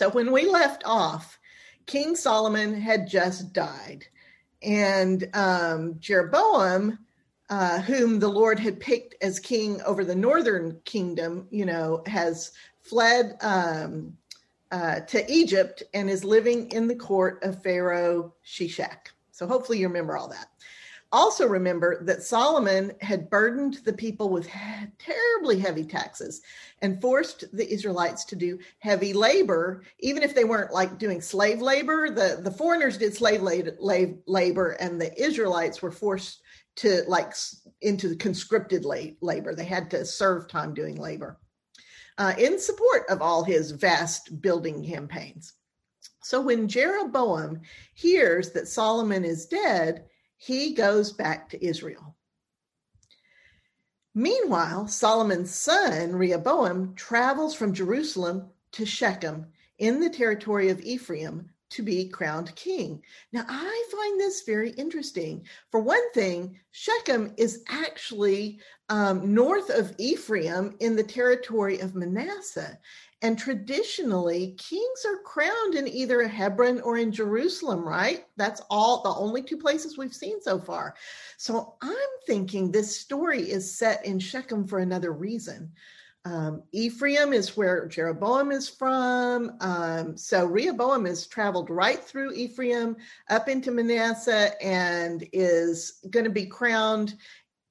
So when we left off, King Solomon had just died, and um, Jeroboam, uh, whom the Lord had picked as king over the northern kingdom, you know, has fled um, uh, to Egypt and is living in the court of Pharaoh Shishak. So hopefully you remember all that. Also, remember that Solomon had burdened the people with terribly heavy taxes and forced the Israelites to do heavy labor, even if they weren't like doing slave labor. The, the foreigners did slave labor, and the Israelites were forced to like into conscripted labor. They had to serve time doing labor uh, in support of all his vast building campaigns. So when Jeroboam hears that Solomon is dead, he goes back to Israel. Meanwhile, Solomon's son, Rehoboam, travels from Jerusalem to Shechem in the territory of Ephraim to be crowned king. Now, I find this very interesting. For one thing, Shechem is actually um, north of Ephraim in the territory of Manasseh. And traditionally, kings are crowned in either Hebron or in Jerusalem, right? That's all the only two places we've seen so far. So I'm thinking this story is set in Shechem for another reason. Um, Ephraim is where Jeroboam is from. Um, so Rehoboam has traveled right through Ephraim up into Manasseh and is going to be crowned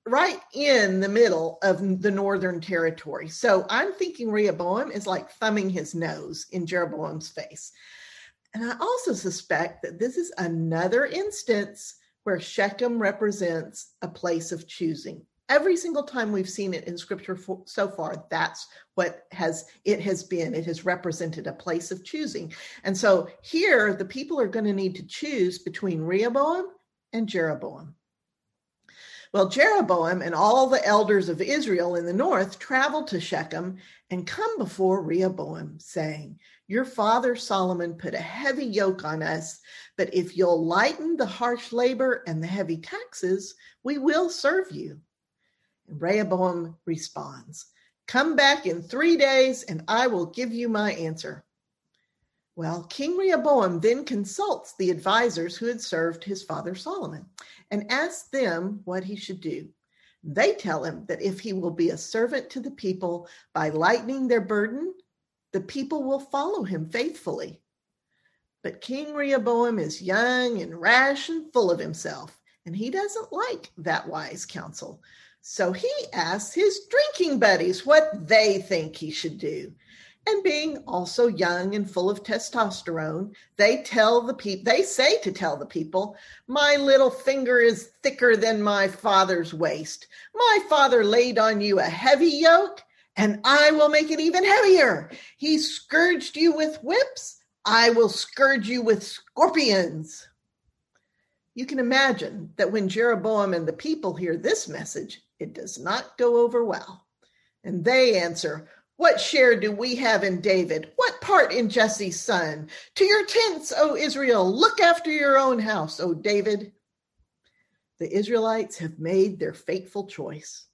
right in the middle of the northern territory. So I'm thinking Rehoboam is like thumbing his nose in Jeroboam's face. And I also suspect that this is another instance where Shechem represents a place of choosing every single time we've seen it in scripture for, so far that's what has it has been it has represented a place of choosing and so here the people are going to need to choose between rehoboam and jeroboam well jeroboam and all the elders of israel in the north traveled to shechem and come before rehoboam saying your father solomon put a heavy yoke on us but if you'll lighten the harsh labor and the heavy taxes we will serve you Rehoboam responds, Come back in three days and I will give you my answer. Well, King Rehoboam then consults the advisors who had served his father Solomon and asks them what he should do. They tell him that if he will be a servant to the people by lightening their burden, the people will follow him faithfully. But King Rehoboam is young and rash and full of himself, and he doesn't like that wise counsel. So he asks his drinking buddies what they think he should do. And being also young and full of testosterone, they tell the people, they say to tell the people, my little finger is thicker than my father's waist. My father laid on you a heavy yoke, and I will make it even heavier. He scourged you with whips. I will scourge you with scorpions. You can imagine that when Jeroboam and the people hear this message, it does not go over well. And they answer, What share do we have in David? What part in Jesse's son? To your tents, O Israel, look after your own house, O David. The Israelites have made their fateful choice.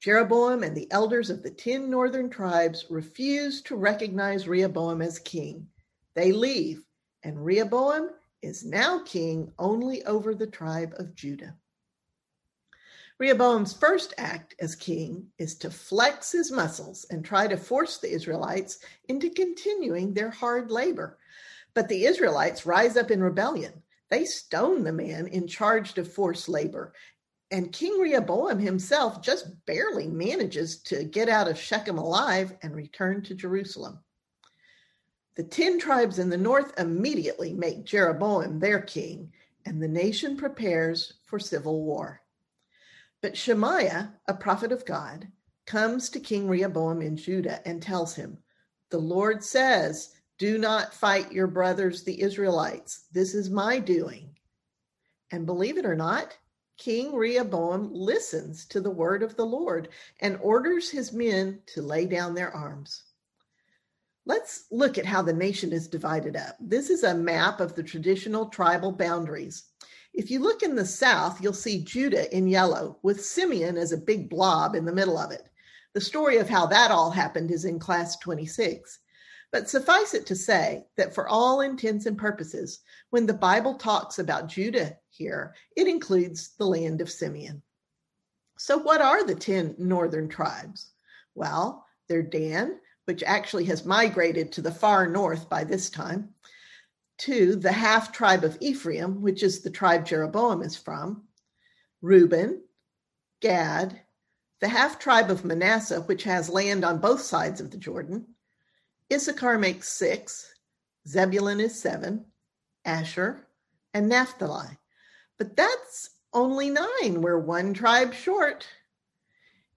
Jeroboam and the elders of the 10 northern tribes refuse to recognize Rehoboam as king. They leave, and Rehoboam is now king only over the tribe of Judah. Rehoboam's first act as king is to flex his muscles and try to force the Israelites into continuing their hard labor. But the Israelites rise up in rebellion. They stone the man in charge of forced labor. And King Rehoboam himself just barely manages to get out of Shechem alive and return to Jerusalem. The 10 tribes in the north immediately make Jeroboam their king, and the nation prepares for civil war. But Shemaiah, a prophet of God, comes to King Rehoboam in Judah and tells him, The Lord says, Do not fight your brothers, the Israelites. This is my doing. And believe it or not, King Rehoboam listens to the word of the Lord and orders his men to lay down their arms. Let's look at how the nation is divided up. This is a map of the traditional tribal boundaries. If you look in the south, you'll see Judah in yellow, with Simeon as a big blob in the middle of it. The story of how that all happened is in class 26. But suffice it to say that for all intents and purposes, when the Bible talks about Judah here, it includes the land of Simeon. So, what are the 10 northern tribes? Well, they're Dan, which actually has migrated to the far north by this time, to the half tribe of Ephraim, which is the tribe Jeroboam is from, Reuben, Gad, the half tribe of Manasseh, which has land on both sides of the Jordan. Issachar makes six, Zebulun is seven, Asher, and Naphtali. But that's only nine. We're one tribe short.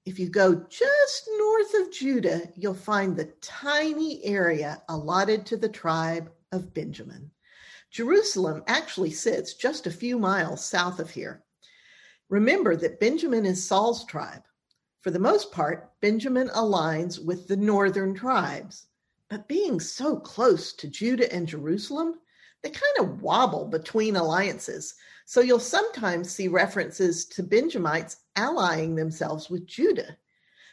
If you go just north of Judah, you'll find the tiny area allotted to the tribe of Benjamin. Jerusalem actually sits just a few miles south of here. Remember that Benjamin is Saul's tribe. For the most part, Benjamin aligns with the northern tribes. But being so close to Judah and Jerusalem, they kind of wobble between alliances. So you'll sometimes see references to Benjamites allying themselves with Judah.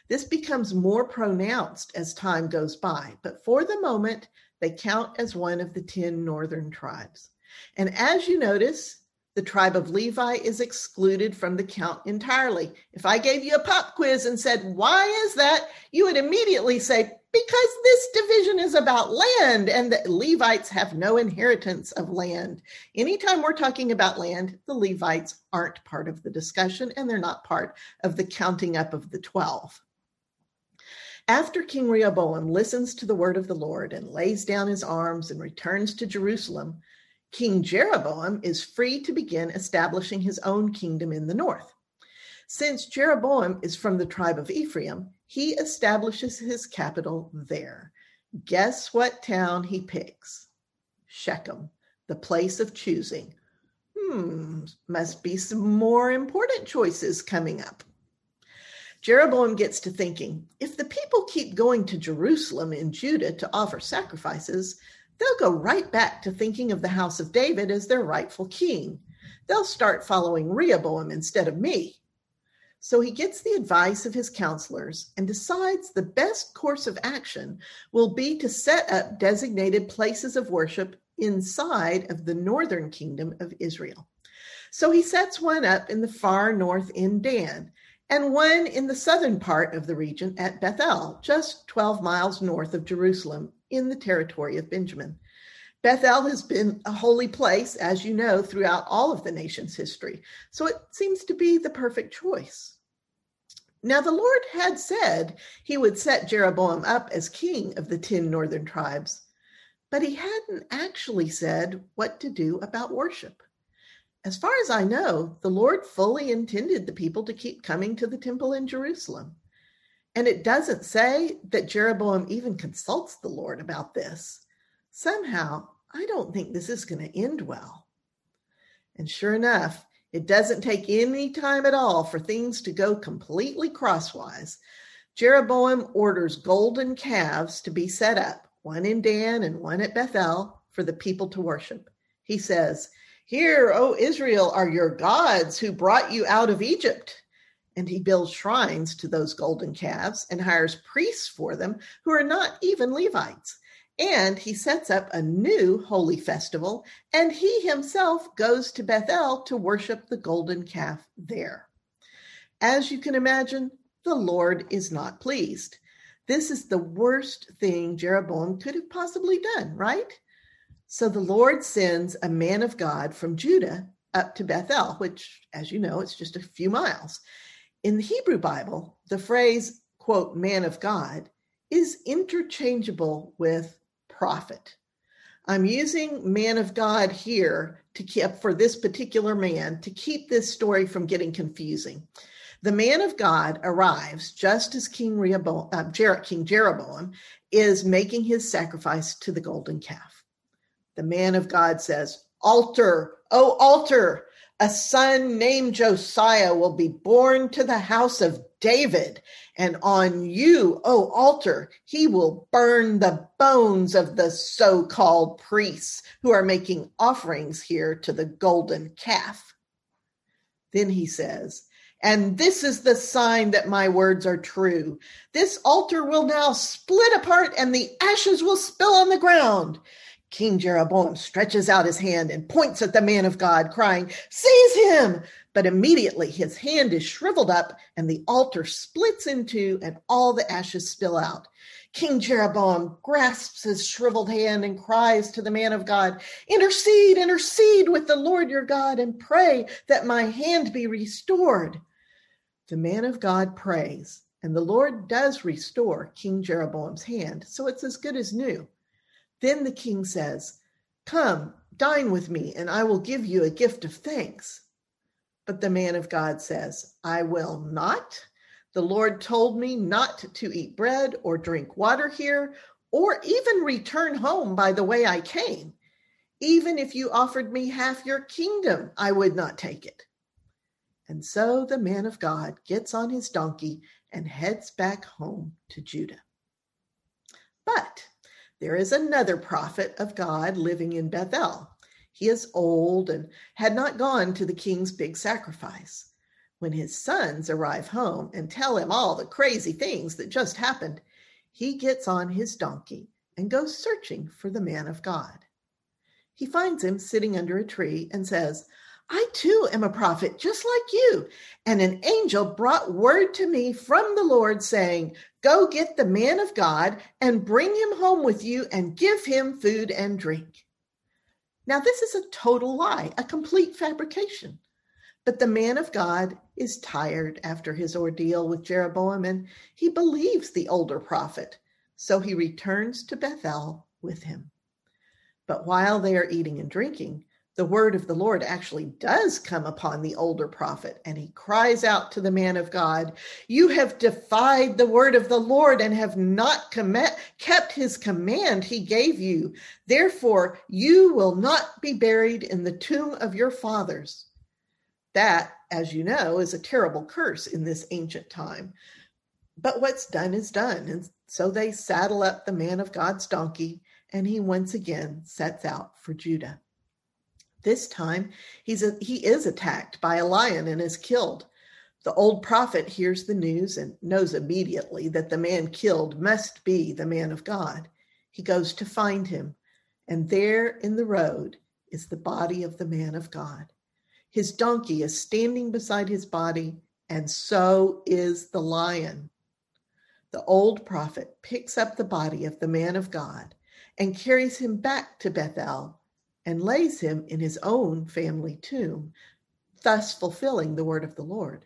This becomes more pronounced as time goes by, but for the moment, they count as one of the 10 northern tribes. And as you notice, the tribe of Levi is excluded from the count entirely. If I gave you a pop quiz and said, Why is that? you would immediately say, Because this division is about land and the Levites have no inheritance of land. Anytime we're talking about land, the Levites aren't part of the discussion and they're not part of the counting up of the 12. After King Rehoboam listens to the word of the Lord and lays down his arms and returns to Jerusalem, King Jeroboam is free to begin establishing his own kingdom in the north. Since Jeroboam is from the tribe of Ephraim, he establishes his capital there. Guess what town he picks? Shechem, the place of choosing. Hmm, must be some more important choices coming up. Jeroboam gets to thinking if the people keep going to Jerusalem in Judah to offer sacrifices, they'll go right back to thinking of the house of David as their rightful king. They'll start following Rehoboam instead of me. So he gets the advice of his counselors and decides the best course of action will be to set up designated places of worship inside of the northern kingdom of Israel. So he sets one up in the far north in Dan and one in the southern part of the region at Bethel, just 12 miles north of Jerusalem in the territory of Benjamin. Bethel has been a holy place, as you know, throughout all of the nation's history, so it seems to be the perfect choice. Now, the Lord had said he would set Jeroboam up as king of the 10 northern tribes, but he hadn't actually said what to do about worship. As far as I know, the Lord fully intended the people to keep coming to the temple in Jerusalem. And it doesn't say that Jeroboam even consults the Lord about this. Somehow, I don't think this is going to end well. And sure enough, it doesn't take any time at all for things to go completely crosswise. Jeroboam orders golden calves to be set up, one in Dan and one at Bethel, for the people to worship. He says, Here, O Israel, are your gods who brought you out of Egypt and he builds shrines to those golden calves and hires priests for them who are not even Levites. And he sets up a new holy festival, and he himself goes to Bethel to worship the golden calf there. As you can imagine, the Lord is not pleased. This is the worst thing Jeroboam could have possibly done, right? So the Lord sends a man of God from Judah up to Bethel, which, as you know, it's just a few miles. In the Hebrew Bible, the phrase, quote, man of God is interchangeable with prophet. I'm using man of God here to keep for this particular man to keep this story from getting confusing. The man of God arrives just as King, Rehoboam, uh, Jer- King Jeroboam is making his sacrifice to the golden calf. The man of God says, Altar, oh, altar, a son named Josiah will be born to the house of David, and on you, O altar, he will burn the bones of the so called priests who are making offerings here to the golden calf. Then he says, And this is the sign that my words are true. This altar will now split apart and the ashes will spill on the ground. King Jeroboam stretches out his hand and points at the man of God, crying, Seize him! But immediately his hand is shriveled up and the altar splits in two and all the ashes spill out. King Jeroboam grasps his shriveled hand and cries to the man of God, Intercede, intercede with the Lord your God and pray that my hand be restored. The man of God prays, and the Lord does restore King Jeroboam's hand, so it's as good as new. Then the king says, Come, dine with me, and I will give you a gift of thanks. But the man of God says, I will not. The Lord told me not to eat bread or drink water here, or even return home by the way I came. Even if you offered me half your kingdom, I would not take it. And so the man of God gets on his donkey and heads back home to Judah. But there is another prophet of God living in Bethel. He is old and had not gone to the king's big sacrifice. When his sons arrive home and tell him all the crazy things that just happened, he gets on his donkey and goes searching for the man of God. He finds him sitting under a tree and says, I too am a prophet, just like you. And an angel brought word to me from the Lord saying, Go get the man of God and bring him home with you and give him food and drink. Now, this is a total lie, a complete fabrication. But the man of God is tired after his ordeal with Jeroboam and he believes the older prophet. So he returns to Bethel with him. But while they are eating and drinking, the word of the Lord actually does come upon the older prophet, and he cries out to the man of God, You have defied the word of the Lord and have not com- kept his command he gave you. Therefore, you will not be buried in the tomb of your fathers. That, as you know, is a terrible curse in this ancient time. But what's done is done. And so they saddle up the man of God's donkey, and he once again sets out for Judah. This time, he's a, he is attacked by a lion and is killed. The old prophet hears the news and knows immediately that the man killed must be the man of God. He goes to find him, and there in the road is the body of the man of God. His donkey is standing beside his body, and so is the lion. The old prophet picks up the body of the man of God and carries him back to Bethel and lays him in his own family tomb, thus fulfilling the word of the Lord.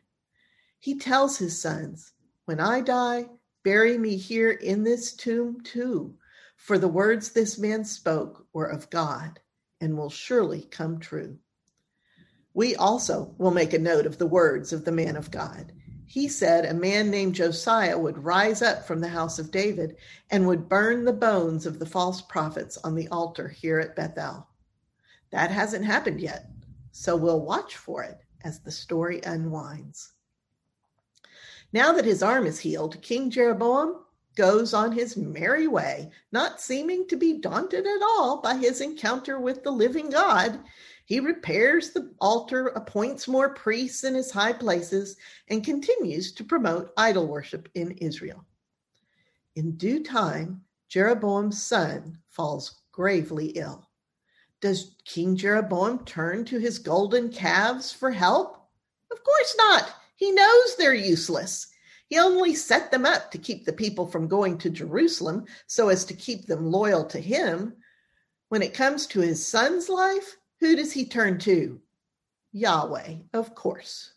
He tells his sons, When I die, bury me here in this tomb too, for the words this man spoke were of God and will surely come true. We also will make a note of the words of the man of God. He said a man named Josiah would rise up from the house of David and would burn the bones of the false prophets on the altar here at Bethel. That hasn't happened yet, so we'll watch for it as the story unwinds. Now that his arm is healed, King Jeroboam goes on his merry way, not seeming to be daunted at all by his encounter with the living God. He repairs the altar, appoints more priests in his high places, and continues to promote idol worship in Israel. In due time, Jeroboam's son falls gravely ill. Does King Jeroboam turn to his golden calves for help? Of course not. He knows they're useless. He only set them up to keep the people from going to Jerusalem so as to keep them loyal to him. When it comes to his son's life, who does he turn to? Yahweh, of course.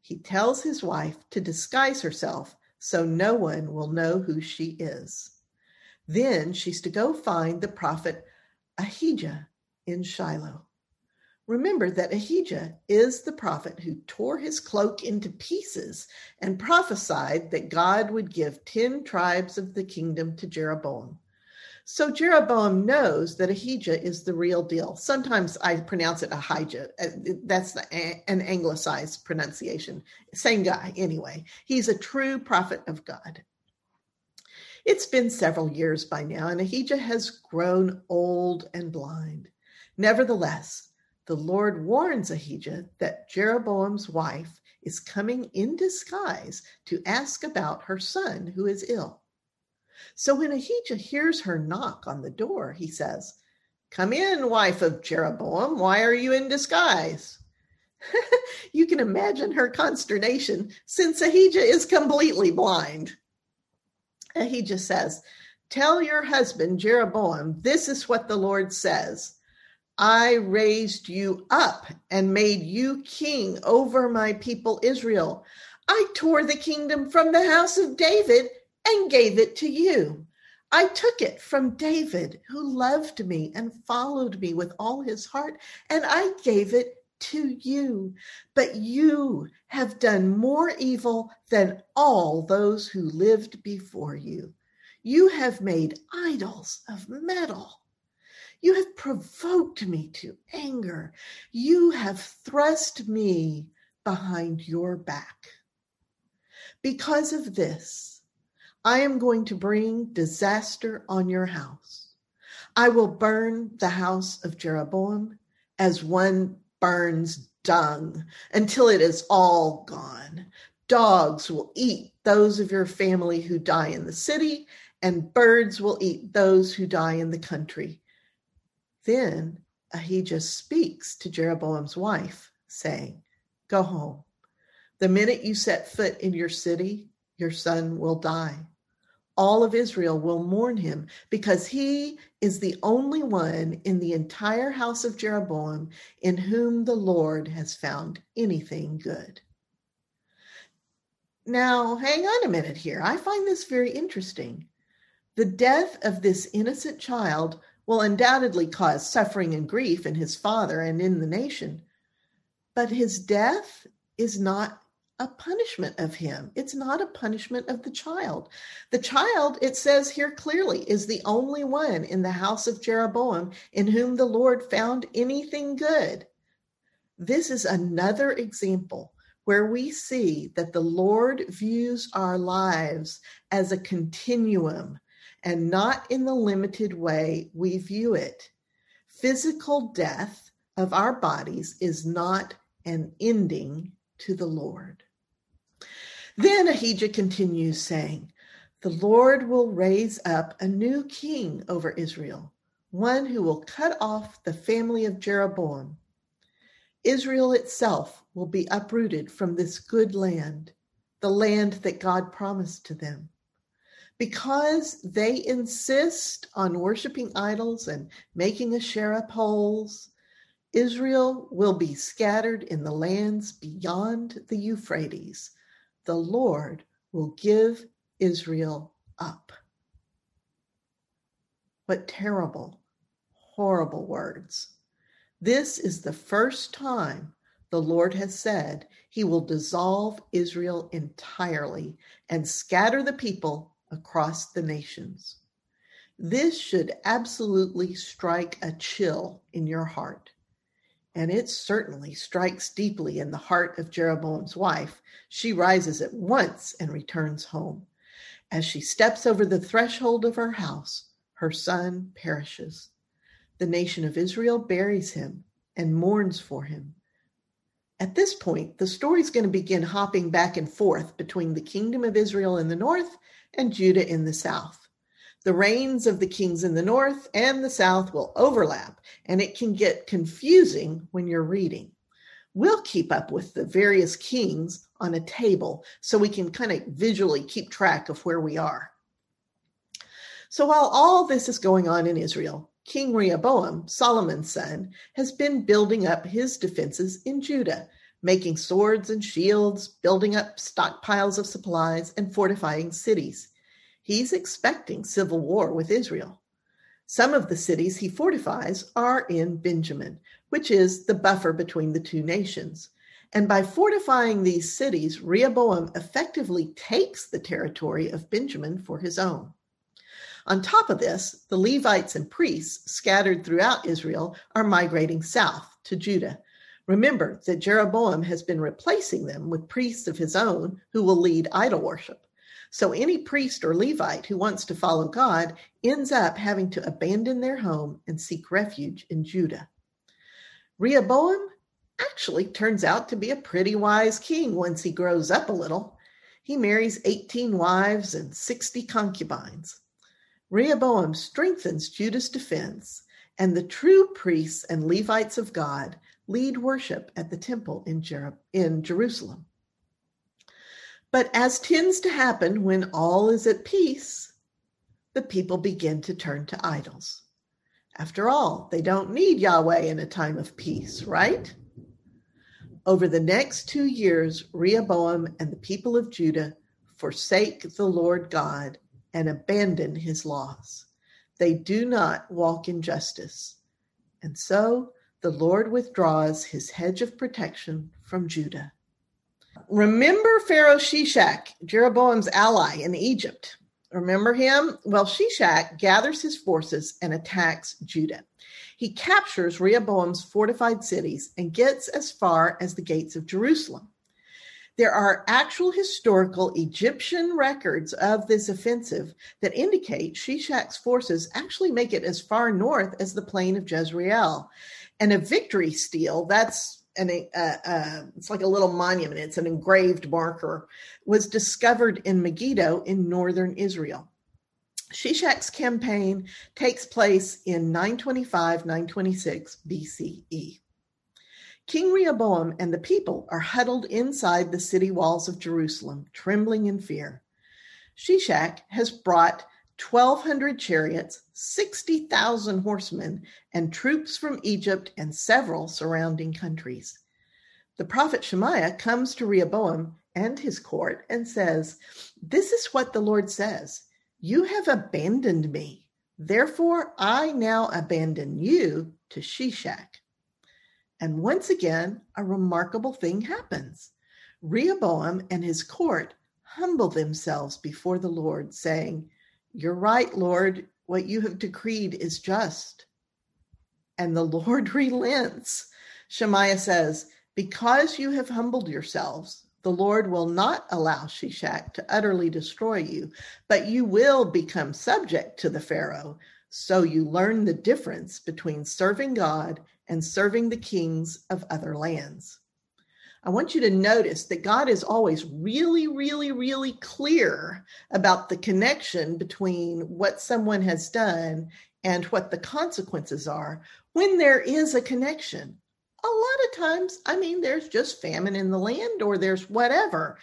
He tells his wife to disguise herself so no one will know who she is. Then she's to go find the prophet Ahijah in Shiloh. Remember that Ahijah is the prophet who tore his cloak into pieces and prophesied that God would give 10 tribes of the kingdom to Jeroboam. So Jeroboam knows that Ahijah is the real deal. Sometimes I pronounce it Ahijah. Uh, that's the, an anglicized pronunciation. Same guy, anyway. He's a true prophet of God. It's been several years by now, and Ahijah has grown old and blind. Nevertheless, the Lord warns Ahijah that Jeroboam's wife is coming in disguise to ask about her son who is ill. So when Ahijah hears her knock on the door, he says, Come in, wife of Jeroboam. Why are you in disguise? you can imagine her consternation since Ahijah is completely blind. Ahijah says, Tell your husband Jeroboam, this is what the Lord says I raised you up and made you king over my people Israel. I tore the kingdom from the house of David and gave it to you. I took it from David, who loved me and followed me with all his heart, and I gave it to you. But you have done more evil than all those who lived before you. You have made idols of metal. You have provoked me to anger. You have thrust me behind your back. Because of this, I am going to bring disaster on your house. I will burn the house of Jeroboam as one burns dung until it is all gone. Dogs will eat those of your family who die in the city, and birds will eat those who die in the country. Then Ahijah speaks to Jeroboam's wife, saying, Go home. The minute you set foot in your city, your son will die. All of Israel will mourn him because he is the only one in the entire house of Jeroboam in whom the Lord has found anything good. Now, hang on a minute here. I find this very interesting. The death of this innocent child will undoubtedly cause suffering and grief in his father and in the nation. But his death is not a punishment of him. It's not a punishment of the child. The child, it says here clearly, is the only one in the house of Jeroboam in whom the Lord found anything good. This is another example where we see that the Lord views our lives as a continuum and not in the limited way we view it. Physical death of our bodies is not an ending to the Lord. Then Ahijah continues saying, The Lord will raise up a new king over Israel, one who will cut off the family of Jeroboam. Israel itself will be uprooted from this good land, the land that God promised to them because they insist on worshiping idols and making Asherah poles, Israel will be scattered in the lands beyond the Euphrates. The Lord will give Israel up. What terrible, horrible words. This is the first time the Lord has said he will dissolve Israel entirely and scatter the people across the nations. This should absolutely strike a chill in your heart. And it certainly strikes deeply in the heart of Jeroboam's wife. She rises at once and returns home. As she steps over the threshold of her house, her son perishes. The nation of Israel buries him and mourns for him. At this point, the story is going to begin hopping back and forth between the kingdom of Israel in the north and Judah in the south. The reigns of the kings in the north and the south will overlap, and it can get confusing when you're reading. We'll keep up with the various kings on a table so we can kind of visually keep track of where we are. So while all this is going on in Israel, King Rehoboam, Solomon's son, has been building up his defenses in Judah making swords and shields, building up stockpiles of supplies, and fortifying cities. He's expecting civil war with Israel. Some of the cities he fortifies are in Benjamin, which is the buffer between the two nations. And by fortifying these cities, Rehoboam effectively takes the territory of Benjamin for his own. On top of this, the Levites and priests scattered throughout Israel are migrating south to Judah Remember that Jeroboam has been replacing them with priests of his own who will lead idol worship. So any priest or Levite who wants to follow God ends up having to abandon their home and seek refuge in Judah. Rehoboam actually turns out to be a pretty wise king once he grows up a little. He marries 18 wives and 60 concubines. Rehoboam strengthens Judah's defense, and the true priests and Levites of God lead worship at the temple in, Jer- in Jerusalem. But as tends to happen when all is at peace, the people begin to turn to idols. After all, they don't need Yahweh in a time of peace, right? Over the next two years, Rehoboam and the people of Judah forsake the Lord God and abandon his laws. They do not walk in justice. And so the Lord withdraws his hedge of protection from Judah. Remember Pharaoh Shishak, Jeroboam's ally in Egypt. Remember him? Well, Shishak gathers his forces and attacks Judah. He captures Rehoboam's fortified cities and gets as far as the gates of Jerusalem. There are actual historical Egyptian records of this offensive that indicate Shishak's forces actually make it as far north as the plain of Jezreel. And a victory stele, that's an, uh, uh, it's like a little monument, it's an engraved marker, was discovered in Megiddo in northern Israel. Shishak's campaign takes place in 925 926 BCE. King Rehoboam and the people are huddled inside the city walls of Jerusalem, trembling in fear. Shishak has brought 1,200 chariots, 60,000 horsemen, and troops from Egypt and several surrounding countries. The prophet Shemaiah comes to Rehoboam and his court and says, This is what the Lord says You have abandoned me. Therefore, I now abandon you to Shishak. And once again, a remarkable thing happens. Rehoboam and his court humble themselves before the Lord, saying, You're right, Lord. What you have decreed is just. And the Lord relents. Shemaiah says, Because you have humbled yourselves, the Lord will not allow Shishak to utterly destroy you, but you will become subject to the Pharaoh. So you learn the difference between serving God and serving the kings of other lands. I want you to notice that God is always really, really, really clear about the connection between what someone has done and what the consequences are when there is a connection. A lot of times, I mean, there's just famine in the land or there's whatever.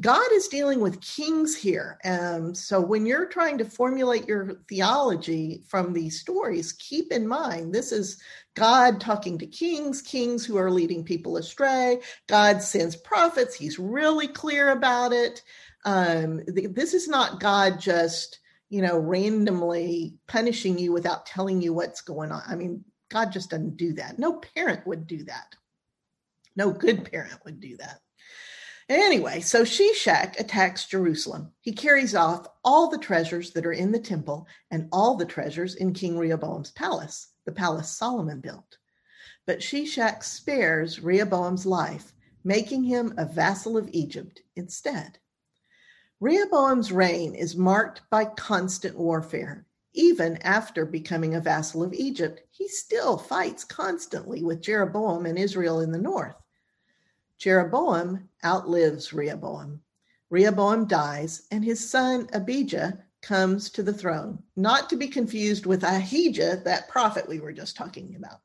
God is dealing with kings here. Um, so when you're trying to formulate your theology from these stories, keep in mind this is God talking to kings, kings who are leading people astray. God sends prophets. He's really clear about it. Um, this is not God just, you know, randomly punishing you without telling you what's going on. I mean, God just doesn't do that. No parent would do that. No good parent would do that. Anyway, so Shishak attacks Jerusalem. He carries off all the treasures that are in the temple and all the treasures in King Rehoboam's palace, the palace Solomon built. But Shishak spares Rehoboam's life, making him a vassal of Egypt instead. Rehoboam's reign is marked by constant warfare. Even after becoming a vassal of Egypt, he still fights constantly with Jeroboam and Israel in the north. Jeroboam outlives Rehoboam. Rehoboam dies, and his son Abijah comes to the throne, not to be confused with Ahijah, that prophet we were just talking about.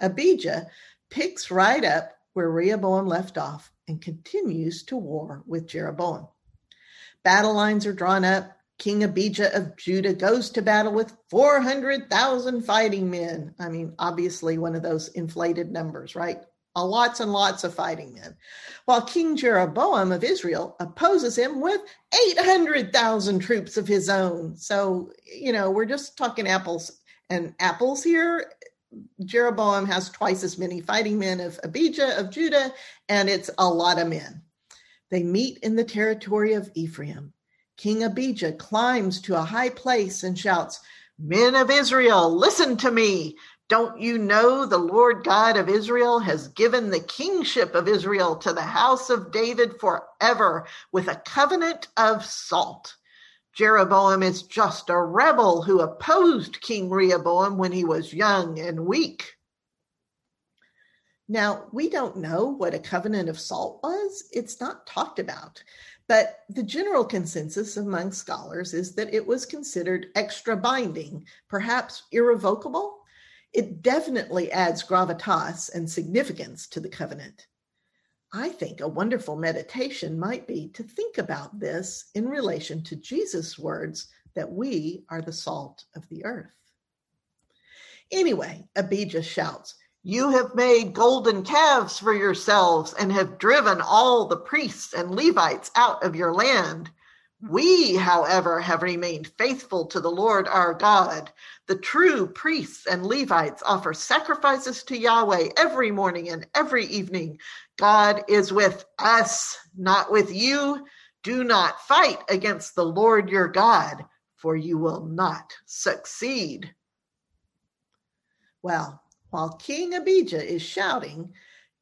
Abijah picks right up where Rehoboam left off and continues to war with Jeroboam. Battle lines are drawn up. King Abijah of Judah goes to battle with 400,000 fighting men. I mean, obviously, one of those inflated numbers, right? Lots and lots of fighting men, while King Jeroboam of Israel opposes him with 800,000 troops of his own. So, you know, we're just talking apples and apples here. Jeroboam has twice as many fighting men of Abijah of Judah, and it's a lot of men. They meet in the territory of Ephraim. King Abijah climbs to a high place and shouts, Men of Israel, listen to me. Don't you know the Lord God of Israel has given the kingship of Israel to the house of David forever with a covenant of salt? Jeroboam is just a rebel who opposed King Rehoboam when he was young and weak. Now, we don't know what a covenant of salt was, it's not talked about. But the general consensus among scholars is that it was considered extra binding, perhaps irrevocable. It definitely adds gravitas and significance to the covenant. I think a wonderful meditation might be to think about this in relation to Jesus' words that we are the salt of the earth. Anyway, Abijah shouts, You have made golden calves for yourselves and have driven all the priests and Levites out of your land. We, however, have remained faithful to the Lord our God. The true priests and Levites offer sacrifices to Yahweh every morning and every evening. God is with us, not with you. Do not fight against the Lord your God, for you will not succeed. Well, while King Abijah is shouting,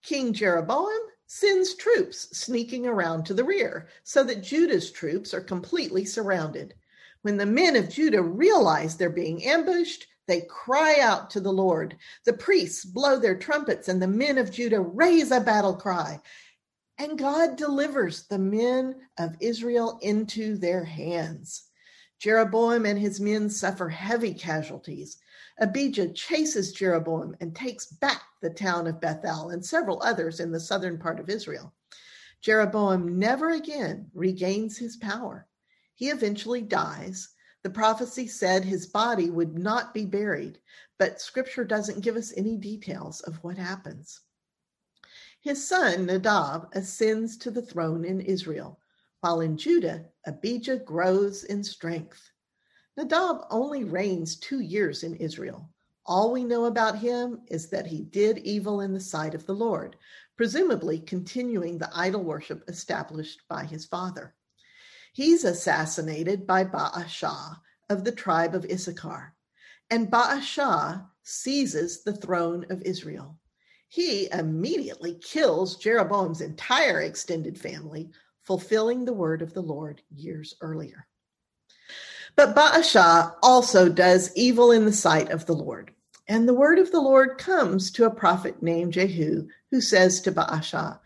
King Jeroboam sends troops sneaking around to the rear so that Judah's troops are completely surrounded. When the men of Judah realize they're being ambushed, they cry out to the Lord. The priests blow their trumpets, and the men of Judah raise a battle cry. And God delivers the men of Israel into their hands. Jeroboam and his men suffer heavy casualties. Abijah chases Jeroboam and takes back the town of Bethel and several others in the southern part of Israel. Jeroboam never again regains his power. He eventually dies, the prophecy said his body would not be buried, but scripture doesn't give us any details of what happens. His son Nadab ascends to the throne in Israel, while in Judah, Abijah grows in strength. Nadab only reigns two years in Israel. All we know about him is that he did evil in the sight of the Lord, presumably continuing the idol worship established by his father. He's assassinated by Baasha of the tribe of Issachar, and Baasha seizes the throne of Israel. He immediately kills Jeroboam's entire extended family, fulfilling the word of the Lord years earlier. But Baasha also does evil in the sight of the Lord. And the word of the Lord comes to a prophet named Jehu, who says to Baasha,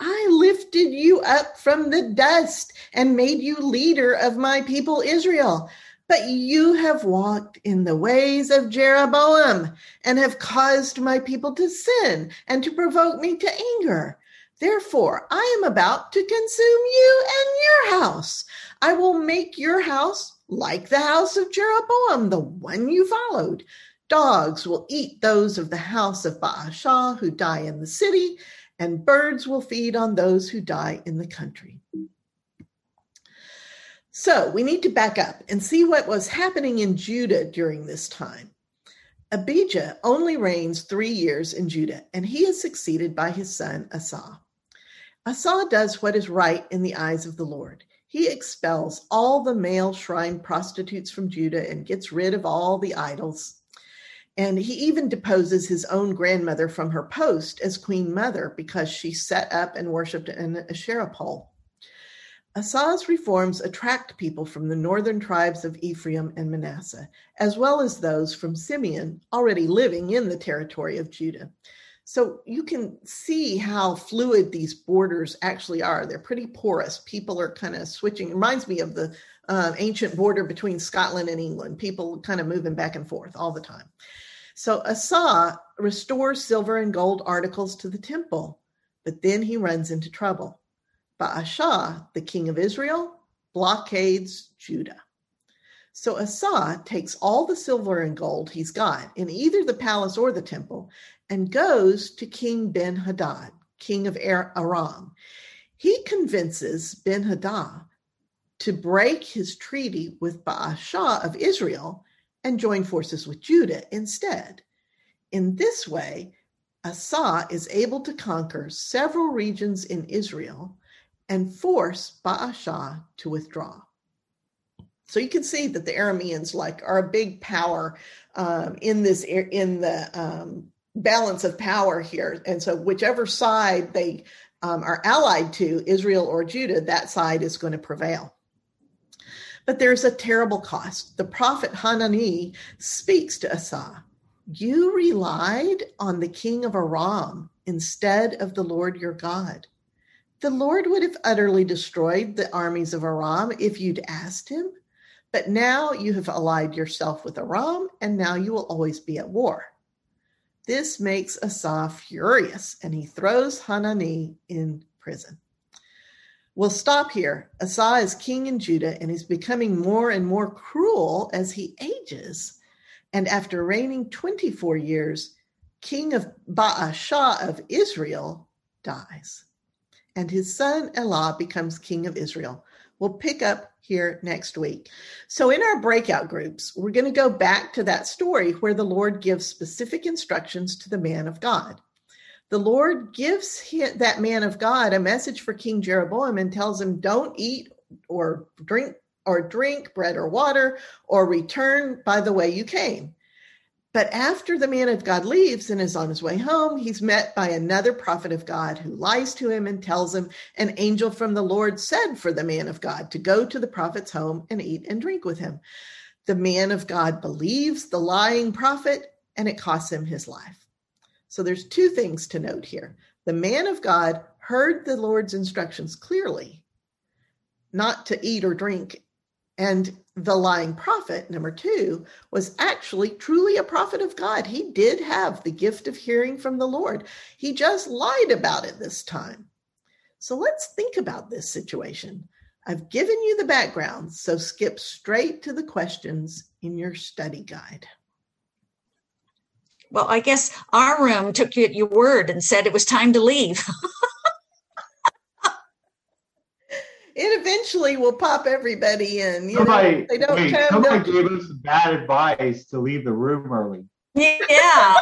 I lifted you up from the dust and made you leader of my people Israel. But you have walked in the ways of Jeroboam and have caused my people to sin and to provoke me to anger. Therefore, I am about to consume you and your house. I will make your house like the house of Jeroboam, the one you followed. Dogs will eat those of the house of Baasha who die in the city, and birds will feed on those who die in the country. So we need to back up and see what was happening in Judah during this time. Abijah only reigns three years in Judah, and he is succeeded by his son Asa. Asa does what is right in the eyes of the Lord. He expels all the male shrine prostitutes from Judah and gets rid of all the idols. And he even deposes his own grandmother from her post as queen mother because she set up and worshipped an Asherah pole. Asa's reforms attract people from the northern tribes of Ephraim and Manasseh, as well as those from Simeon already living in the territory of Judah. So you can see how fluid these borders actually are. They're pretty porous. People are kind of switching. It reminds me of the uh, ancient border between Scotland and England. People kind of moving back and forth all the time. So Asa restores silver and gold articles to the temple, but then he runs into trouble. Baasha, the king of Israel, blockades Judah. So Asa takes all the silver and gold he's got in either the palace or the temple and goes to King Ben Hadad, king of Aram. He convinces Ben Hadad to break his treaty with Baasha of Israel and join forces with Judah instead. In this way, Asa is able to conquer several regions in Israel and force Baasha to withdraw. So you can see that the Arameans like are a big power um, in this in the um, balance of power here, and so whichever side they um, are allied to, Israel or Judah, that side is going to prevail. But there's a terrible cost. The prophet Hanani speaks to Asa. You relied on the king of Aram instead of the Lord your God. The Lord would have utterly destroyed the armies of Aram if you'd asked him. But now you have allied yourself with Aram, and now you will always be at war. This makes Asa furious, and he throws Hanani in prison. We'll stop here. Asa is king in Judah, and he's becoming more and more cruel as he ages. And after reigning 24 years, king of Baasha of Israel dies and his son Elah becomes king of Israel. We'll pick up here next week. So, in our breakout groups, we're going to go back to that story where the Lord gives specific instructions to the man of God. The Lord gives that man of God a message for King Jeroboam and tells him, Don't eat or drink or drink bread or water or return by the way you came. But after the man of God leaves and is on his way home, he's met by another prophet of God who lies to him and tells him an angel from the Lord said for the man of God to go to the prophet's home and eat and drink with him. The man of God believes the lying prophet and it costs him his life. So there's two things to note here. The man of God heard the Lord's instructions clearly not to eat or drink and the lying prophet, number two, was actually truly a prophet of God. He did have the gift of hearing from the Lord. He just lied about it this time. So let's think about this situation. I've given you the background, so skip straight to the questions in your study guide. Well, I guess our room took you at your word and said it was time to leave. it eventually will pop everybody in. You somebody, know, they don't wait, come. somebody gave us bad advice to leave the room early. Yeah.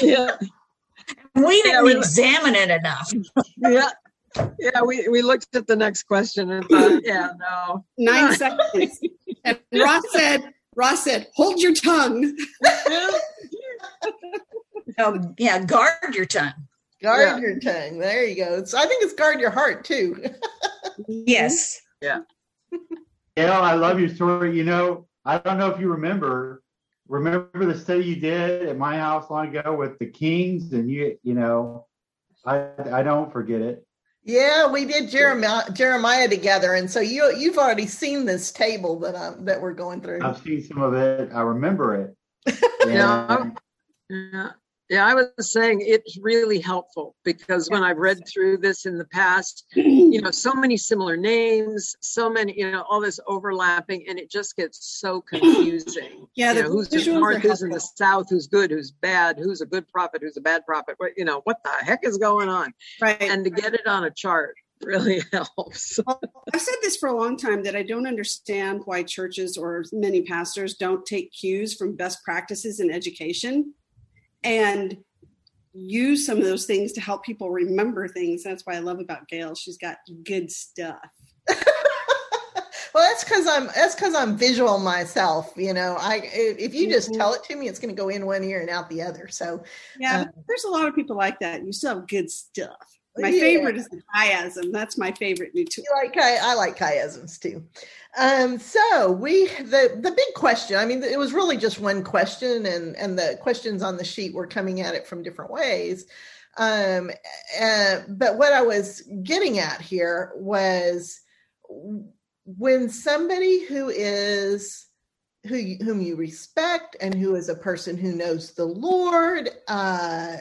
Yeah, we didn't Yeah, we- examine it enough. yeah, yeah. We we looked at the next question and thought, yeah, no. Nine seconds. And Ross said, Ross said, hold your tongue. Oh, yeah, guard your tongue. Guard Yeah. your tongue. There you go. So I think it's guard your heart too. Yes. Yeah, Yeah, I love your story. You know, I don't know if you remember. Remember the study you did at my house long ago with the kings, and you, you know, I I don't forget it. yeah, we did Jeremiah, Jeremiah together, and so you you've already seen this table that um that we're going through. I've seen some of it. I remember it. Yeah. Yeah. Yeah, I was saying it's really helpful because when I've read through this in the past, you know, so many similar names, so many, you know, all this overlapping, and it just gets so confusing. Yeah, you know, who's the north, who's in the south, who's good, who's bad, who's a good prophet, who's a bad prophet. What you know, what the heck is going on? Right. And to get it on a chart really helps. I've said this for a long time that I don't understand why churches or many pastors don't take cues from best practices in education and use some of those things to help people remember things. That's why I love about Gail. She's got good stuff. well, that's because I'm that's because I'm visual myself. You know, I if you just tell it to me, it's going to go in one ear and out the other. So Yeah, Uh, there's a lot of people like that. You still have good stuff. My Yeah. favorite is the chiasm. That's my favorite new tool. you like I like chiasms too. Um, so we the the big question. I mean, it was really just one question, and and the questions on the sheet were coming at it from different ways. Um, uh, but what I was getting at here was when somebody who is who whom you respect and who is a person who knows the Lord uh,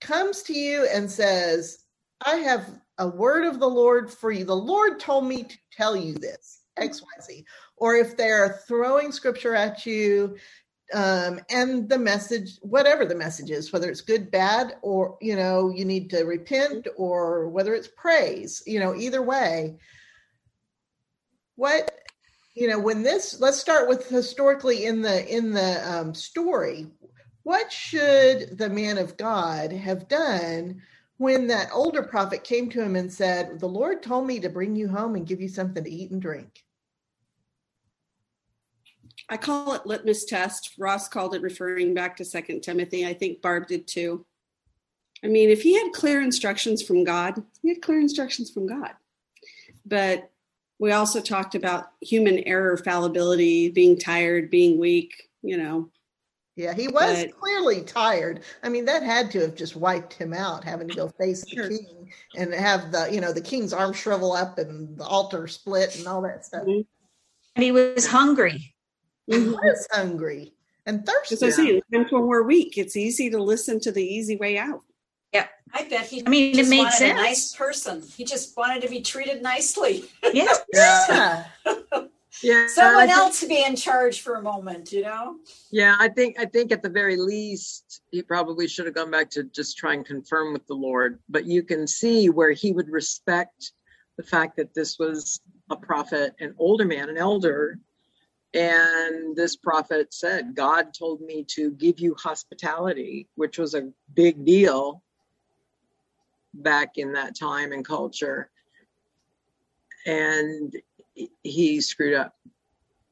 comes to you and says, "I have a word of the Lord for you. The Lord told me to tell you this, XYZ. Or if they're throwing scripture at you, um, and the message, whatever the message is, whether it's good, bad, or you know, you need to repent, or whether it's praise, you know, either way. What you know, when this, let's start with historically in the in the um, story. What should the man of God have done when that older prophet came to him and said, The Lord told me to bring you home and give you something to eat and drink? I call it litmus test. Ross called it referring back to Second Timothy. I think Barb did too. I mean, if he had clear instructions from God, he had clear instructions from God. But we also talked about human error, fallibility, being tired, being weak. You know, Yeah, he was But- clearly tired. I mean, that had to have just wiped him out, having to go face Sure. the king and have the, you know, the king's arm shrivel up and the altar split and all that stuff. Mhm. And he was hungry. He was hungry and thirsty. As I say, times when we're weak, it's easy to listen to the easy way out. Yeah, I bet he I mean, it made sense. a nice person. He just wanted to be treated nicely. Yes. Yeah. Yeah. Someone think- else to be in charge for a moment, you know? Yeah, I think I think at the very least he probably should have gone back to just try and confirm with the Lord. But you can see where he would respect the fact that this was a prophet, an older man, an elder, and this prophet said, "God told me to give you hospitality," which was a big deal back in that time and culture. And he- screwed up.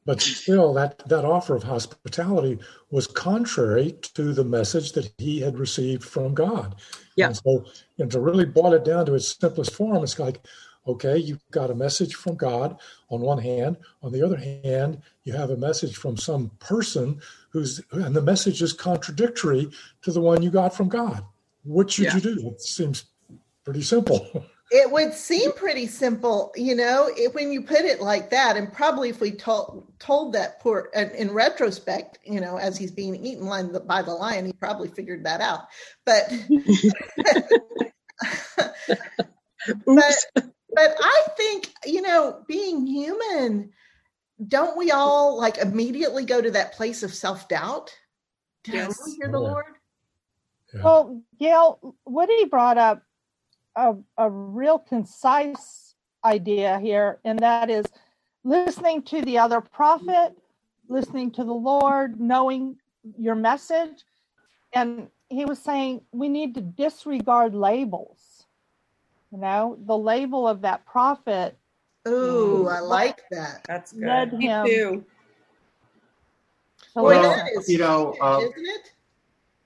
But still, that, that offer of hospitality was contrary to the message that he had received from God. Yeah. And so, know, to really boil it down to its simplest form, it's like, okay, you've got a message from God on one hand. On the other hand, you have a message from some person who's, and the message is contradictory to the one you got from God. What should Yeah. you do? It seems pretty simple. It would seem pretty simple, you know, if, when you put it like that. And probably if we told told that poor, and in retrospect, you know, as he's being eaten by the lion, he probably figured that out. But, Oops. but I think, you know, being human, don't we all like immediately go to that place of self doubt? Did Yes. I really hear the. Lord? Yeah. Well, Gail, what he brought up a, a real concise idea here, and that is listening to the other prophet, listening to the Lord, knowing your message. And he was saying we need to disregard labels. You know, the label of that prophet Ooh, I like that. That's led Me him too. to Boy, Well, that is you know, uh, isn't it?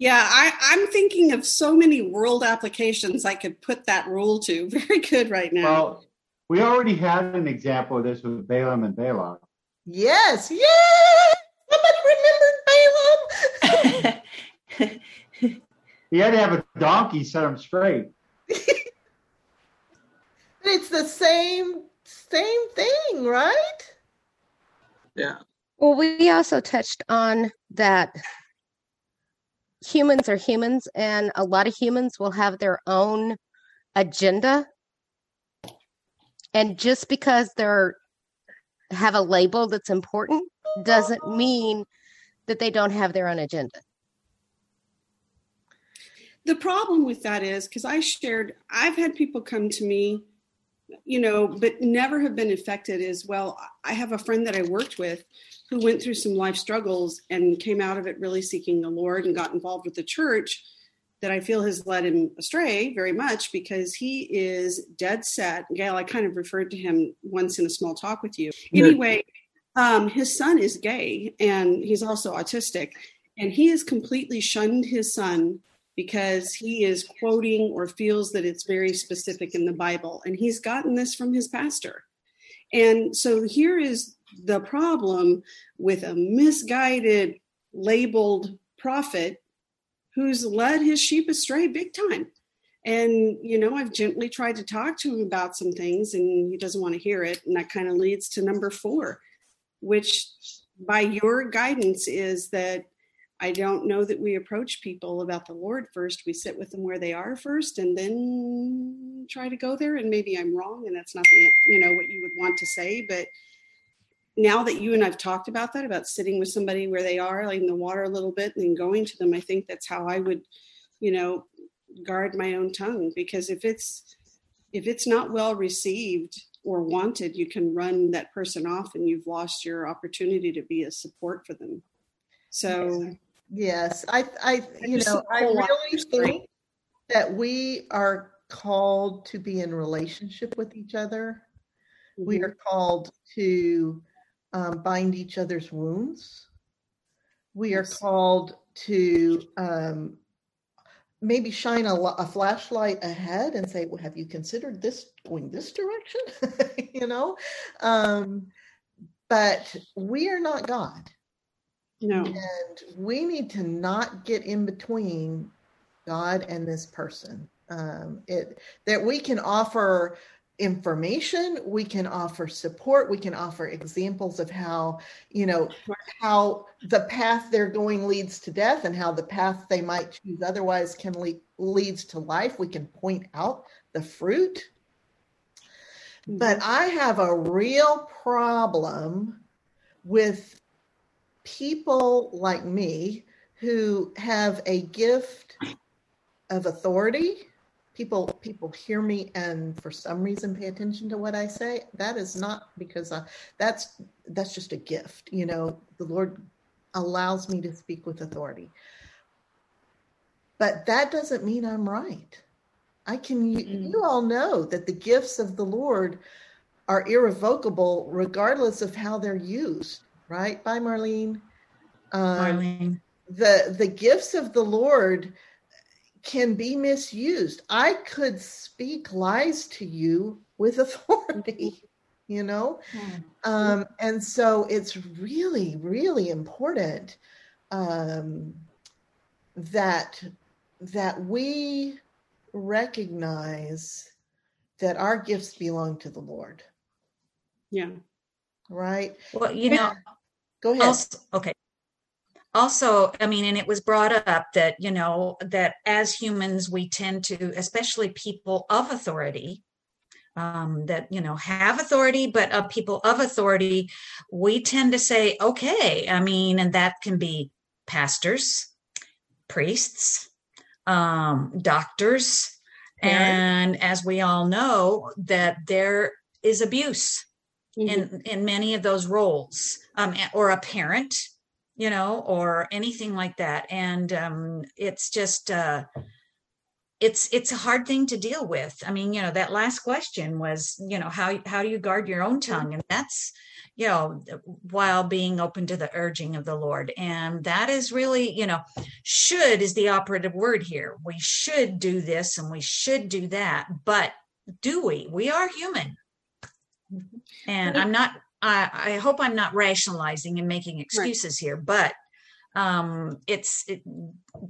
Yeah, I, I'm thinking of so many world applications I could put that rule to. Very good right now. Well, we already had an example of this with Balaam and Balak. Yes, yes. Somebody remembered Balaam. He had to have a donkey set him straight. it's the same same thing, right? Yeah. Well, we also touched on that humans are humans, and a lot of humans will have their own agenda. And just because they're have a label that's important doesn't mean that they don't have their own agenda. the problem with that is because I shared, I've had people come to me, you know, but never have been affected as well. I have a friend that I worked with who went through some life struggles and came out of it really seeking the Lord and got involved with the church that I feel has led him astray very much because he is dead set. Gail, I kind of referred to him once in a small talk with you. Anyway, um, his son is gay and he's also autistic, and he has completely shunned his son because he is quoting or feels that it's very specific in the Bible. And he's gotten this from his pastor. And so here is the problem with a misguided, labeled prophet who's led his sheep astray big time. And, you know, I've gently tried to talk to him about some things and he doesn't want to hear it. And that kind of leads to number four, which by your guidance is that I don't know that we approach people about the Lord first. We sit with them where they are first and then try to go there. And maybe I'm wrong and that's not the, you know, what you would want to say. But now that you and I've talked about that, about sitting with somebody where they are, like in the water a little bit and then going to them, I think that's how I would, you know, guard my own tongue. Because if it's, if it's not well received or wanted, you can run that person off and you've lost your opportunity to be a support for them. So Yes, I, I, you know, I really think that we are called to be in relationship with each other. We Mhm. are called to um, bind each other's wounds. We are Yes. called to um, maybe shine a, a flashlight ahead and say, "Well, have you considered this going this direction?" you know, um, but we are not God. No. And we need to not get in between God and this person. Um, it that we can offer information we can offer support we can offer examples of how you know how the path they're going leads to death and how the path they might choose otherwise can lead leads to life. We can point out the fruit. Hmm. But i have a real problem with people like me who have a gift of authority people people hear me and for some reason pay attention to what i say that is not because I, that's that's just a gift you know the lord allows me to speak with authority. But that doesn't mean i'm right. I can you, you all know that the gifts of the lord are irrevocable regardless of how they're used right by marlene? Um, Marlene. the the gifts of the lord can be misused. I could speak lies to you with authority, you know? Um, and so it's really, really important um, that that we recognize that our gifts belong to the Lord. Yeah. Right? Well, you know, Go ahead. also, okay. Also, I mean, and it was brought up that, you know, that as humans, we tend to, especially people of authority, um, that, you know, have authority, but of people of authority, we tend to say, okay, I mean, and that can be pastors, priests, um, doctors. And as we all know, that there is abuse in in many of those roles um or a parent you know or anything like that. And um it's just uh it's it's a hard thing to deal with. I mean you know that last question was you know how how do you guard your own tongue? And that's you know while being open to the urging of the lord. And that is really you know should is the operative word here. We should do this and we should do that but do we? We are human. And i'm not i i hope i'm not rationalizing and making excuses here but um it's it,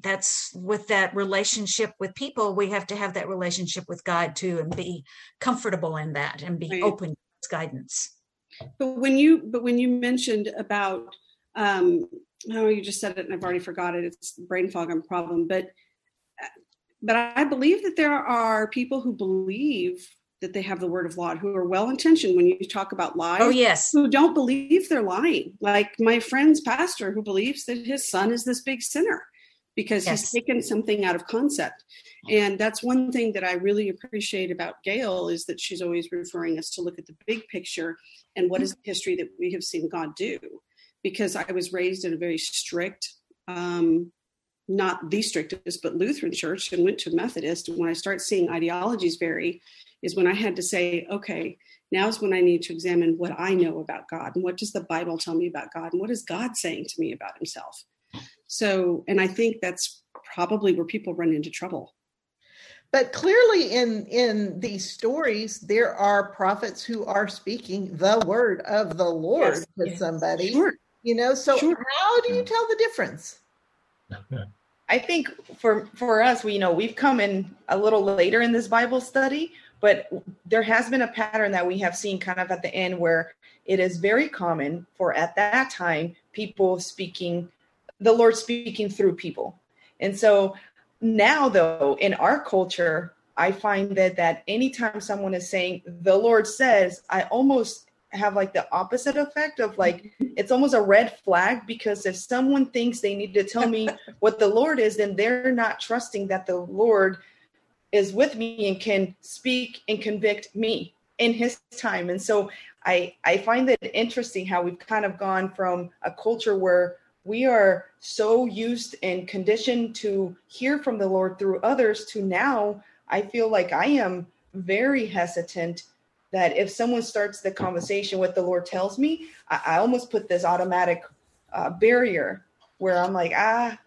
that's with that relationship with people we have to have that relationship with god too and be comfortable in that and be Right. open to his guidance But when you but when you mentioned about um oh you just said it and I've already forgot it. It's brain fog I'm problem. But but I believe that there are people who believe that they have the word of law who are well intentioned when you talk about lies. oh yes Who don't believe they're lying. Like my friend's pastor who believes that his son is this big sinner because Yes. he's taken something out of concept. And that's one thing that I really appreciate about Gail is that she's always referring us to look at the big picture and what is the history that we have seen God do. Because I was raised in a very strict, um, not the strictest, but Lutheran church and went to Methodist. And when I start seeing ideologies vary, is when I had to say, okay, now's when I need to examine what I know about God and what does the Bible tell me about God and what is God saying to me about himself. So, and I think that's probably where people run into trouble. But clearly, in in these stories, there are prophets who are speaking the word of the Lord Yes, to yes. somebody. Sure. You know, so Sure. how do you mm. tell the difference? I think for for us, we you know we've come in a little later in this Bible study, but there has been a pattern that we have seen kind of at the end where it is very common for at that time people speaking the Lord speaking through people. And so now though in our culture, I find that that anytime someone is saying the Lord says, I almost have like the opposite effect of like mm-hmm. it's almost a red flag because if someone thinks they need to tell me what the Lord is, then they're not trusting that the Lord is with me and can speak and convict me in his time. And so I I find it interesting how we've kind of gone from a culture where we are so used and conditioned to hear from the Lord through others to now I feel like I am very hesitant that if someone starts the conversation what the Lord tells me, I, I almost put this automatic uh, barrier where I'm like, ah,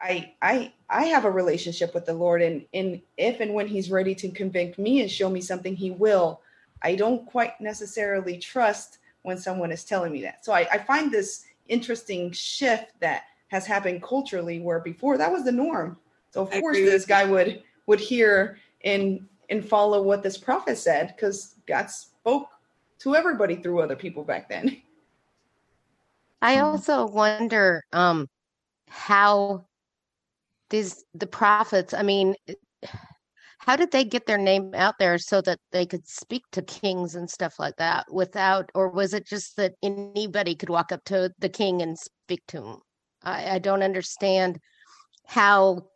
I I I have a relationship with the Lord, and and if and when He's ready to convict me and show me something, He will. I don't quite necessarily trust when someone is telling me that. So I, I find this interesting shift that has happened culturally where before that was the norm. So of I course agree this guy would would hear and and follow what this prophet said because God spoke to everybody through other people back then. I also wonder um, how these the prophets. I mean, how did they get their name out there so that they could speak to kings and stuff like that without, or was it just that anybody could walk up to the king and speak to him? I, I don't understand how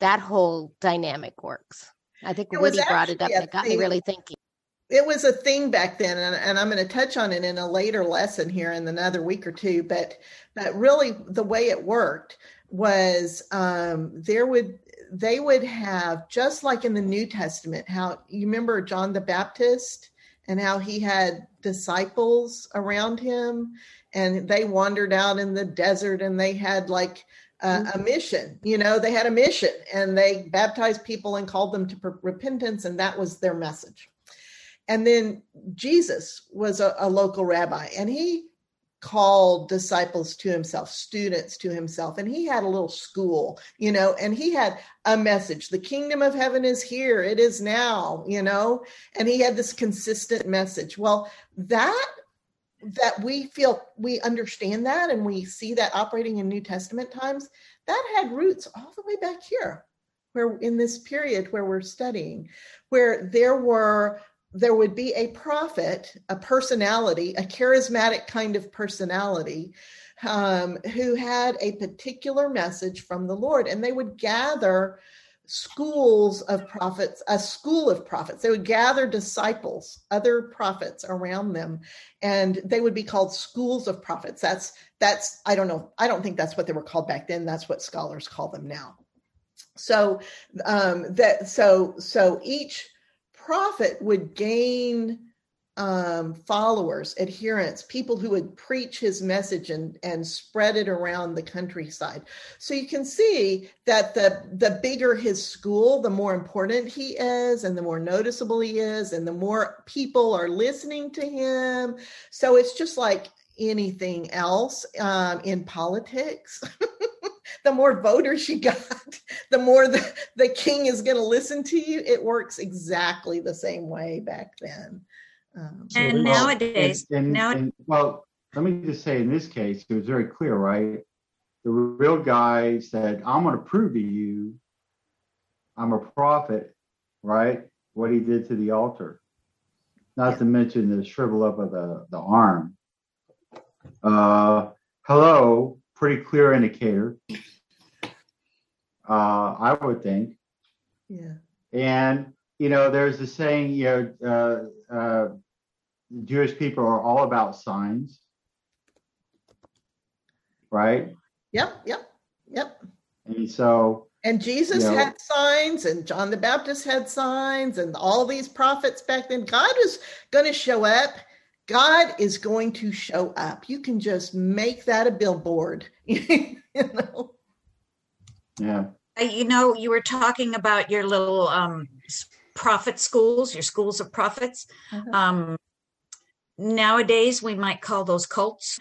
that whole dynamic works. I think It Woody brought it up and it got me really thinking. it was a thing back then and, and i'm going to touch on it in a later lesson here in another week or two but but really the way it worked was um, there would they would have just like in the new testament how you remember john the baptist and how he had disciples around him? And they wandered out in the desert and they had like uh, a mission you know they had a mission and they baptized people and called them to per- repentance and that was their message. And then Jesus was a, a local rabbi and he called disciples to himself, students to himself, and he had a little school, you know, and he had a message. The kingdom of heaven is here, it is now, you know, and he had this consistent message. Well, that that we feel we understand that and we see that operating in New Testament times, that had roots all the way back here, where in this period where we're studying, where there were there would be a prophet, a personality, a charismatic kind of personality um, who had a particular message from the Lord, and they would gather schools of prophets, a school of prophets. They would gather disciples, other prophets around them, and they would be called schools of prophets. That's that's I don't know. I don't think that's what they were called back then. That's what scholars call them now. So um, that so so each prophet would gain um, followers, adherents, people who would preach his message and, and spread it around the countryside. So you can see that the the bigger his school, the more important he is, and the more noticeable he is, and the more people are listening to him. So it's just like anything else um, in politics. the more voters you got, the more the, the king is going to listen to you. It works exactly the same way back then. Um, And Well, nowadays, and, and, now and- well, let me just say in this case, it was very clear, right? The real guy said, I'm going to prove to you I'm a prophet, right? What he did to the altar. Not to mention the shrivel up of the, the arm. Uh, hello, pretty clear indicator. Uh, I would think. yeah. And you know, there's a saying, you know, uh, uh, Jewish people are all about signs, right? Yep. Yep. Yep. And so, And Jesus Yeah. had signs, and John the Baptist had signs, and all these prophets back then. God is going to show up. God is going to show up. You can just make that a billboard. you know? Yeah, Uh, you know, you were talking about your little um, s- prophet schools, your schools of prophets. Uh-huh. Um, nowadays, we might call those cults.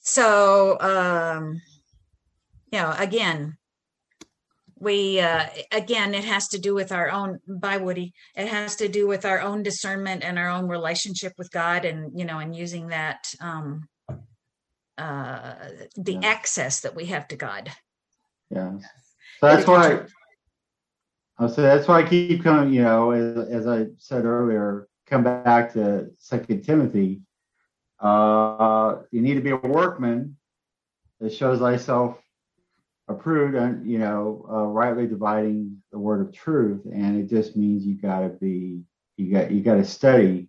So, um, you know, again, we uh, again, it has to do with our own. By Woody, it has to do with our own discernment and our own relationship with God, and you know, and using that um, uh, the Yeah. access that we have to God. Yeah. So that's why I say that's why I keep coming. You know, as, as I said earlier, come back to Second Timothy. Uh, you need to be a workman that shows thyself approved and you know uh, rightly dividing the word of truth and it just means you got to be you got you got to study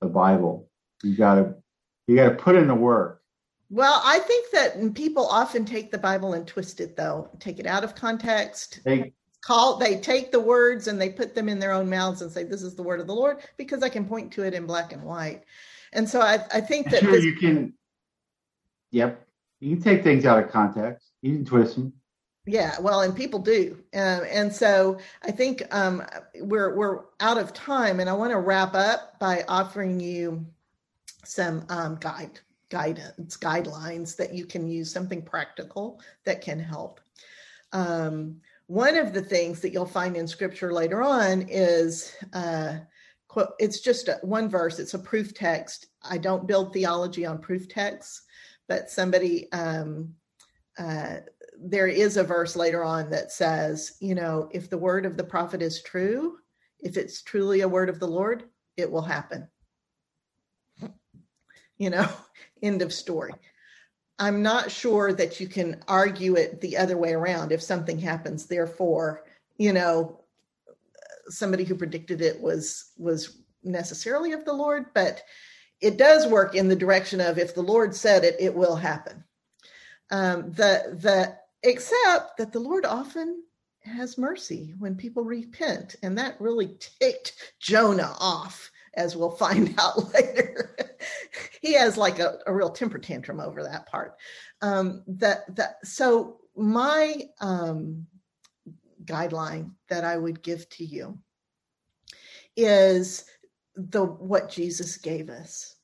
the bible you got to you got to put in the work Well, I think that people often take the Bible and twist it, though, take it out of context. they Call they take the words and they put them in their own mouths and say, "This is the word of the Lord," because I can point to it in black and white. And so I, I think that sure this- you can yep. You can take things out of context. You can twist them. Yeah, well, and people do, um, and so I think um, we're we're out of time, and I want to wrap up by offering you some um, guide guidance, guidelines that you can use, something practical that can help. Um, one of the things that you'll find in scripture later on is uh, it's just a, one verse, it's a proof text. I don't build theology on proof texts, but somebody, um, uh, there is a verse later on that says, you know, if the word of the prophet is true, if it's truly a word of the Lord, it will happen. You know, end of story. I'm not sure that you can argue it the other way around. If something happens, therefore, you know, somebody who predicted it was was necessarily of the Lord, but it does work in the direction of if the Lord said it, it will happen. Um, the the except that the Lord often has mercy when people repent, and that really ticked Jonah off, as we'll find out later he has like a, a, real temper tantrum over that part. Um, that that so my um, guideline that I would give to you is the what Jesus gave us.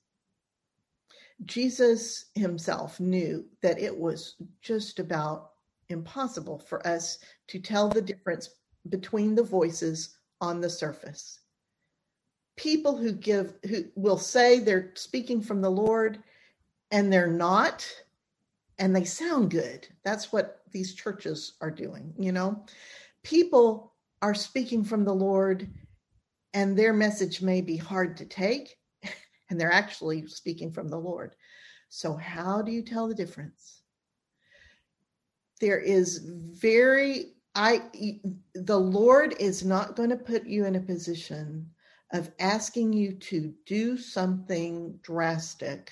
Jesus himself knew that it was just about impossible for us to tell the difference between the voices on the surface people who give who will say they're speaking from the Lord and they're not and they sound good. That's what these churches are doing, you know. People are speaking from the Lord and their message may be hard to take and they're actually speaking from the Lord. So how do you tell the difference? There is very I the Lord is not going to put you in a position of asking you to do something drastic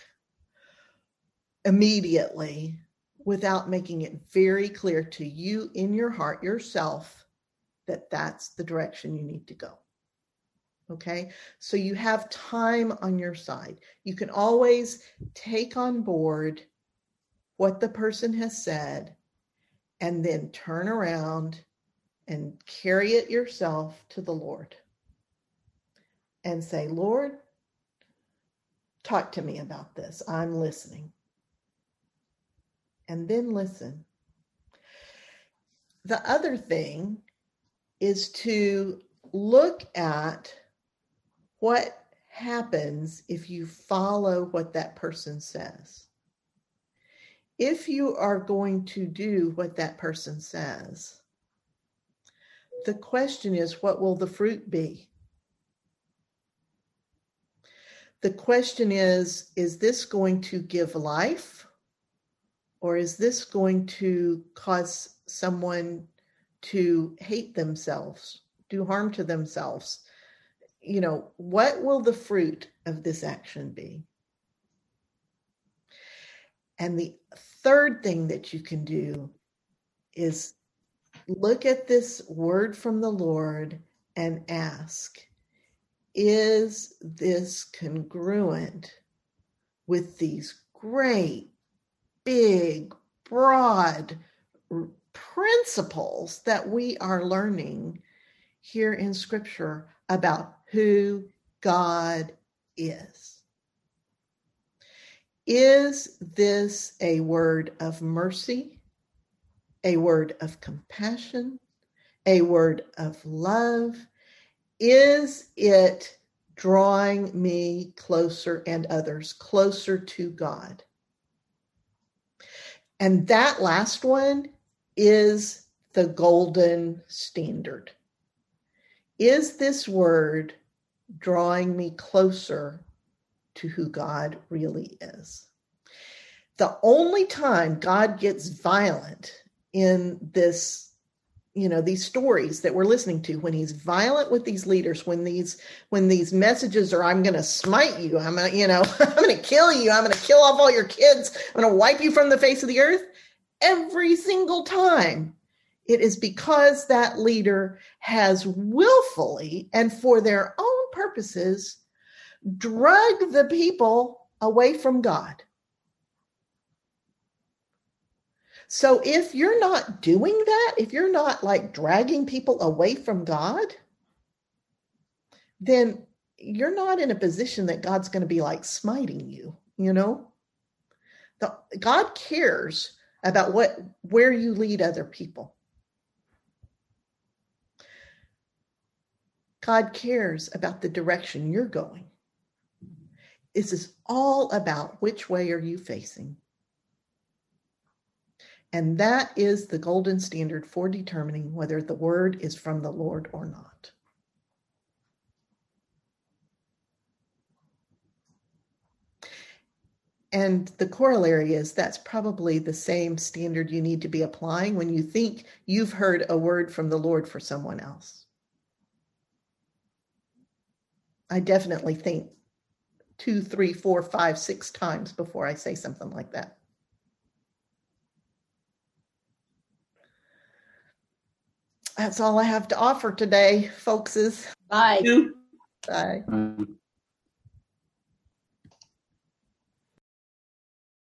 immediately without making it very clear to you in your heart yourself that that's the direction you need to go. Okay, so you have time on your side. You can always take on board what the person has said and then turn around and carry it yourself to the Lord and say, Lord, talk to me about this. I'm listening. And then listen. The other thing is to look at what happens if you follow what that person says. If you are going to do what that person says, the question is, what will the fruit be? The question is is this going to give life? Or is this going to cause someone to hate themselves do harm to themselves? You know what will the fruit of this action be? And the third thing that you can do is look at this word from the lord and ask is this congruent with these great, big, broad principles that we are learning here in Scripture about who God is? Is this a word of mercy, a word of compassion, a word of love, is it drawing me closer and others closer to God? And that last one is the golden standard. Is this word drawing me closer to who God really is? The only time God gets violent in this you know these stories that we're listening to when he's violent with these leaders when these when these messages are i'm going to smite you i'm going to you know i'm going to kill you i'm going to kill off all your kids i'm going to wipe you from the face of the earth every single time it is because that leader has willfully and for their own purposes drug the people away from god So if you're not doing that, if you're not like dragging people away from God, then you're not in a position that God's going to be like smiting you, you know? The, God cares about what where you lead other people. God cares about the direction you're going. This is all about which way are you facing. And that is the golden standard for determining whether the word is from the Lord or not. And the corollary is that's probably the same standard you need to be applying when you think you've heard a word from the Lord for someone else. I definitely think two, three, four, five, six times before I say something like that. That's all I have to offer today, folkses. Bye. Bye. Um,